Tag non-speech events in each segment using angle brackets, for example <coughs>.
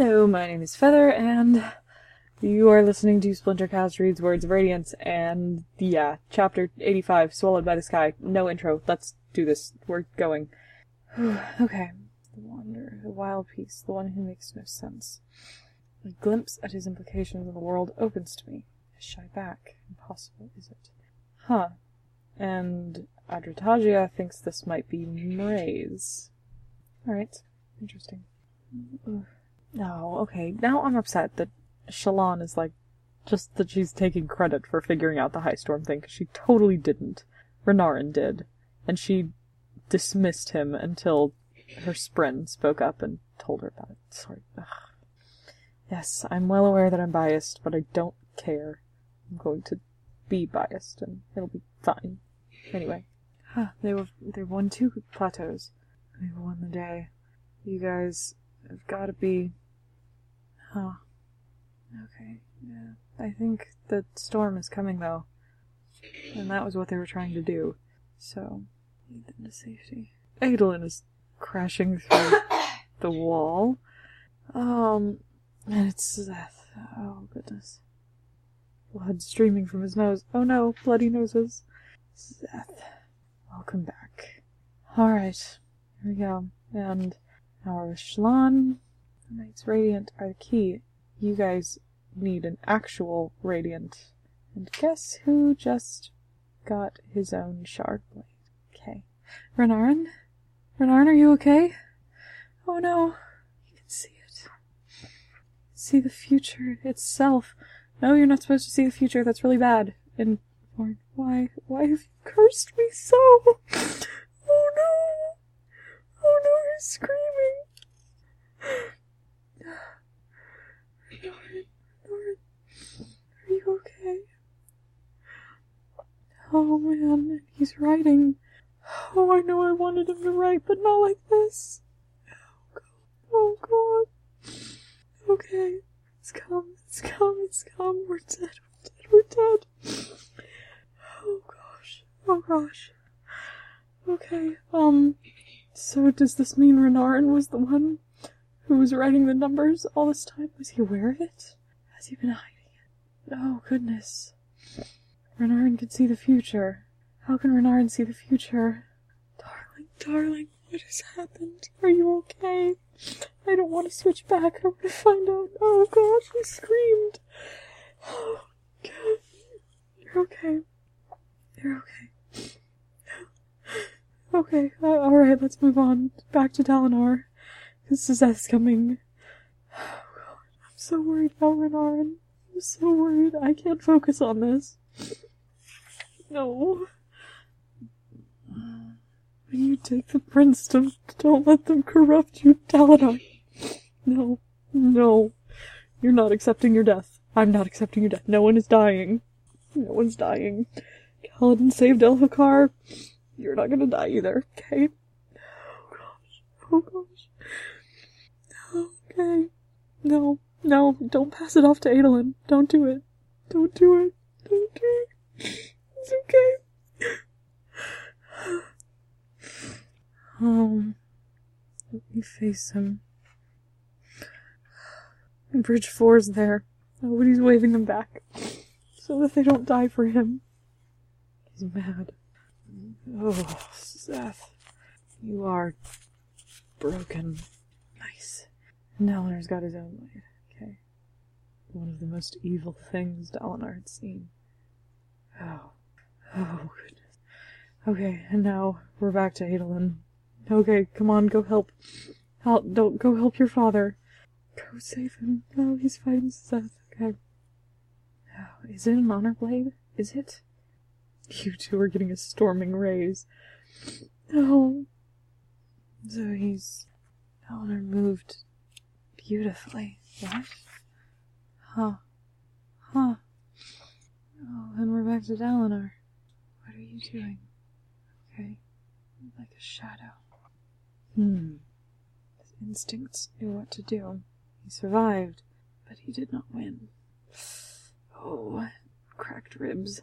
Hello, my name is Feather, and you are listening to Splintercast Reads Words of Radiance, and yeah, chapter 85, Swallowed by the Sky. No intro, let's do this. We're going. <sighs> okay. The Wanderer, the wild piece, the one who makes no sense. A glimpse at his implications in the world opens to me. I shy back. Impossible, is it? Huh. And Adrotagia thinks this might be Mraize. Alright. Interesting. No, okay. Now I'm upset that Shallan is like, just that she's taking credit for figuring out the High Storm thing, because she totally didn't. Renarin did. And she dismissed him until her Spren spoke up and told her about it. Sorry. Ugh. Yes, I'm well aware that I'm biased, but I don't care. I'm going to be biased, and it'll be fine. Anyway. Huh, they were, they won two plateaus. They won the day. You guys have gotta be... Huh. Okay, yeah. I think the storm is coming, though. And that was what they were trying to do. So, lead them to safety. Adolin is crashing through <coughs> the wall. Um, and it's Szeth. Oh, goodness. Blood streaming from his nose. Oh no, bloody noses. Szeth. Welcome back. Alright, here we go. And our Shallan, the Knights Radiant are the key. You guys need an actual Radiant. And guess who just got his own shard blade? Okay. Renarin? Renarin, are you okay? Oh no. You can see it. See the future itself. No, you're not supposed to see the future. That's really bad. And why, why have you cursed me so? <laughs> Oh no! Oh no, he's screaming! Norrin, Norrin, are you okay? Oh writing. Oh, I know I wanted him to write, but not like this. Oh god. Oh god. Okay. It's come, it's come, it's come. We're dead, we're dead, we're dead. Oh gosh. Oh gosh. Okay, um, so does this mean Renarin was the one who was writing the numbers all this time? Was he aware of it? Has he been hiding it? Oh goodness. Renarin can see the future. How can Renarin see the future? Darling, darling, what has happened? Are you okay? I don't want to switch back. I want to find out. Oh gosh, he screamed. Oh, God. You're okay. You're okay. Okay, uh, alright, let's move on. Back to Dalinar. This is us coming. Oh god, I'm so worried about Renarin. I'm so worried. I can't focus on this. No. You take the princedom, don't let them corrupt you, Dalinar. No. No. You're not accepting your death. I'm not accepting your death. No one is dying. No one's dying. Kaladin saved Elhokar. You're not gonna die either, okay? Oh gosh. Oh gosh. Okay. No. No. Don't pass it off to Adolin. Don't do it. Don't do it. Don't do it. It's okay. Um. Let me face him. Bridge four's there. Nobody's waving them back. So that they don't die for him. He's mad. Oh, Szeth. You are broken. Nice. Dalinar's got his own blade. Okay. One of the most evil things Dalinar had seen. Oh. Oh, goodness. Okay, and now we're back to Adolin. Okay, come on, go help. Help, don't go help your father. Go save him. No, he's fighting Szeth. Okay. Is it an honor blade? Is it? You two are getting a storming raise. No. So he's. Eleanor moved beautifully. What? Huh. Huh. Oh, and we're back to Dalinar. What are you doing? Okay. Like a shadow. Hmm. His instincts knew what to do. He survived, but he did not win. Oh, cracked ribs.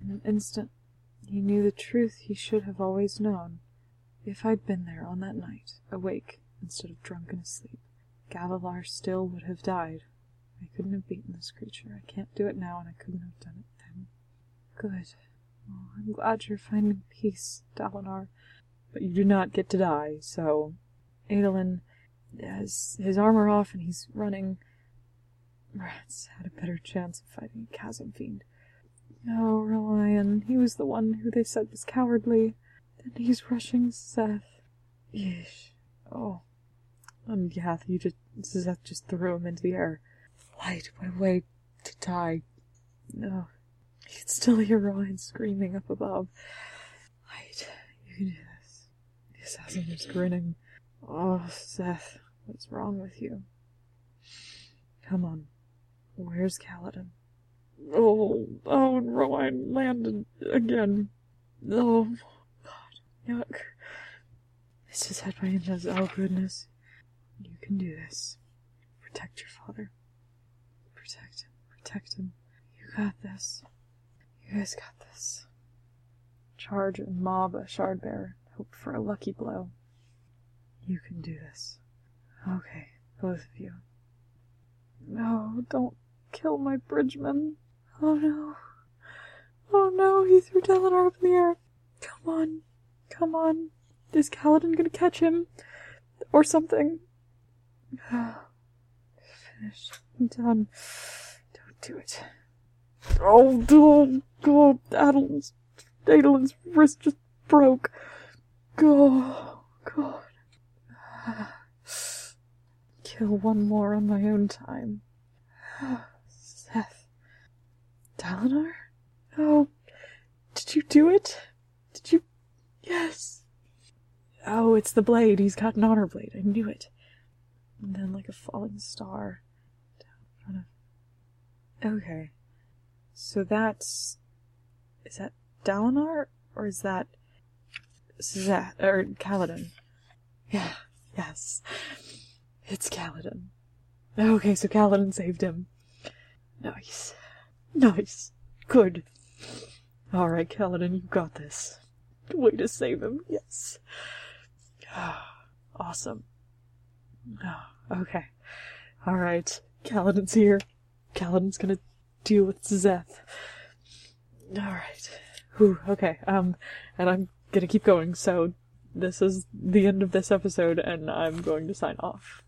In an instant, he knew the truth he should have always known. If I'd been there on that night, awake instead of drunk and asleep, Gavilar still would have died. I couldn't have beaten this creature. I can't do it now, and I couldn't have done it then. Good. Oh, I'm glad you're finding peace, Dalinar. But you do not get to die, so Adolin has his armor off and he's running. Rats had a better chance of fighting a chasm fiend. No, Relian, he was the one who they said was cowardly. Then he's rushing Szeth. Yeesh. Oh. And yeah, you just Szeth just threw him into the air. Light, what a way to die. No. You can still hear Relian screaming up above. Light, you can do assassin is grinning. Oh, Szeth, what's wrong with you? Come on. Where's Kaladin? Oh, oh, and Relian landed again. Oh, God, yuck. This just had my inches. Oh, goodness. You can do this. Protect your father. Protect him. Protect him. You got this. You guys got this. Charge and mob a shard bearer. Hope for a lucky blow. You can do this. Okay, both of you. No, don't kill my bridgeman. Oh no. Oh no, he threw Dalinar up in the air. Come on. Come on. Is Kaladin gonna catch him? Or something? <sighs> Finished. I'm done. Don't do it. Oh, oh God, Adolin's, Adolin's wrist just broke. Oh, God. Kill one more on my own time. Szeth. Dalinar? Oh, did you do it? Did you? Yes. Oh, it's the blade. He's got an honor blade. I knew it. And then, like a falling star, down in front of. Okay. So that's. Is that Dalinar? Or is that. Szeth? Or Kaladin? Yeah. Yes. It's Kaladin. Okay, so Kaladin saved him. Nice. Nice. Good. Alright, Kaladin, you got this. Way to save him, yes. <sighs> Awesome. <sighs> Okay. Alright, Kaladin's here. Kaladin's gonna deal with Szeth. Alright. Okay, um, and I'm gonna keep going, so this is the end of this episode, and I'm going to sign off.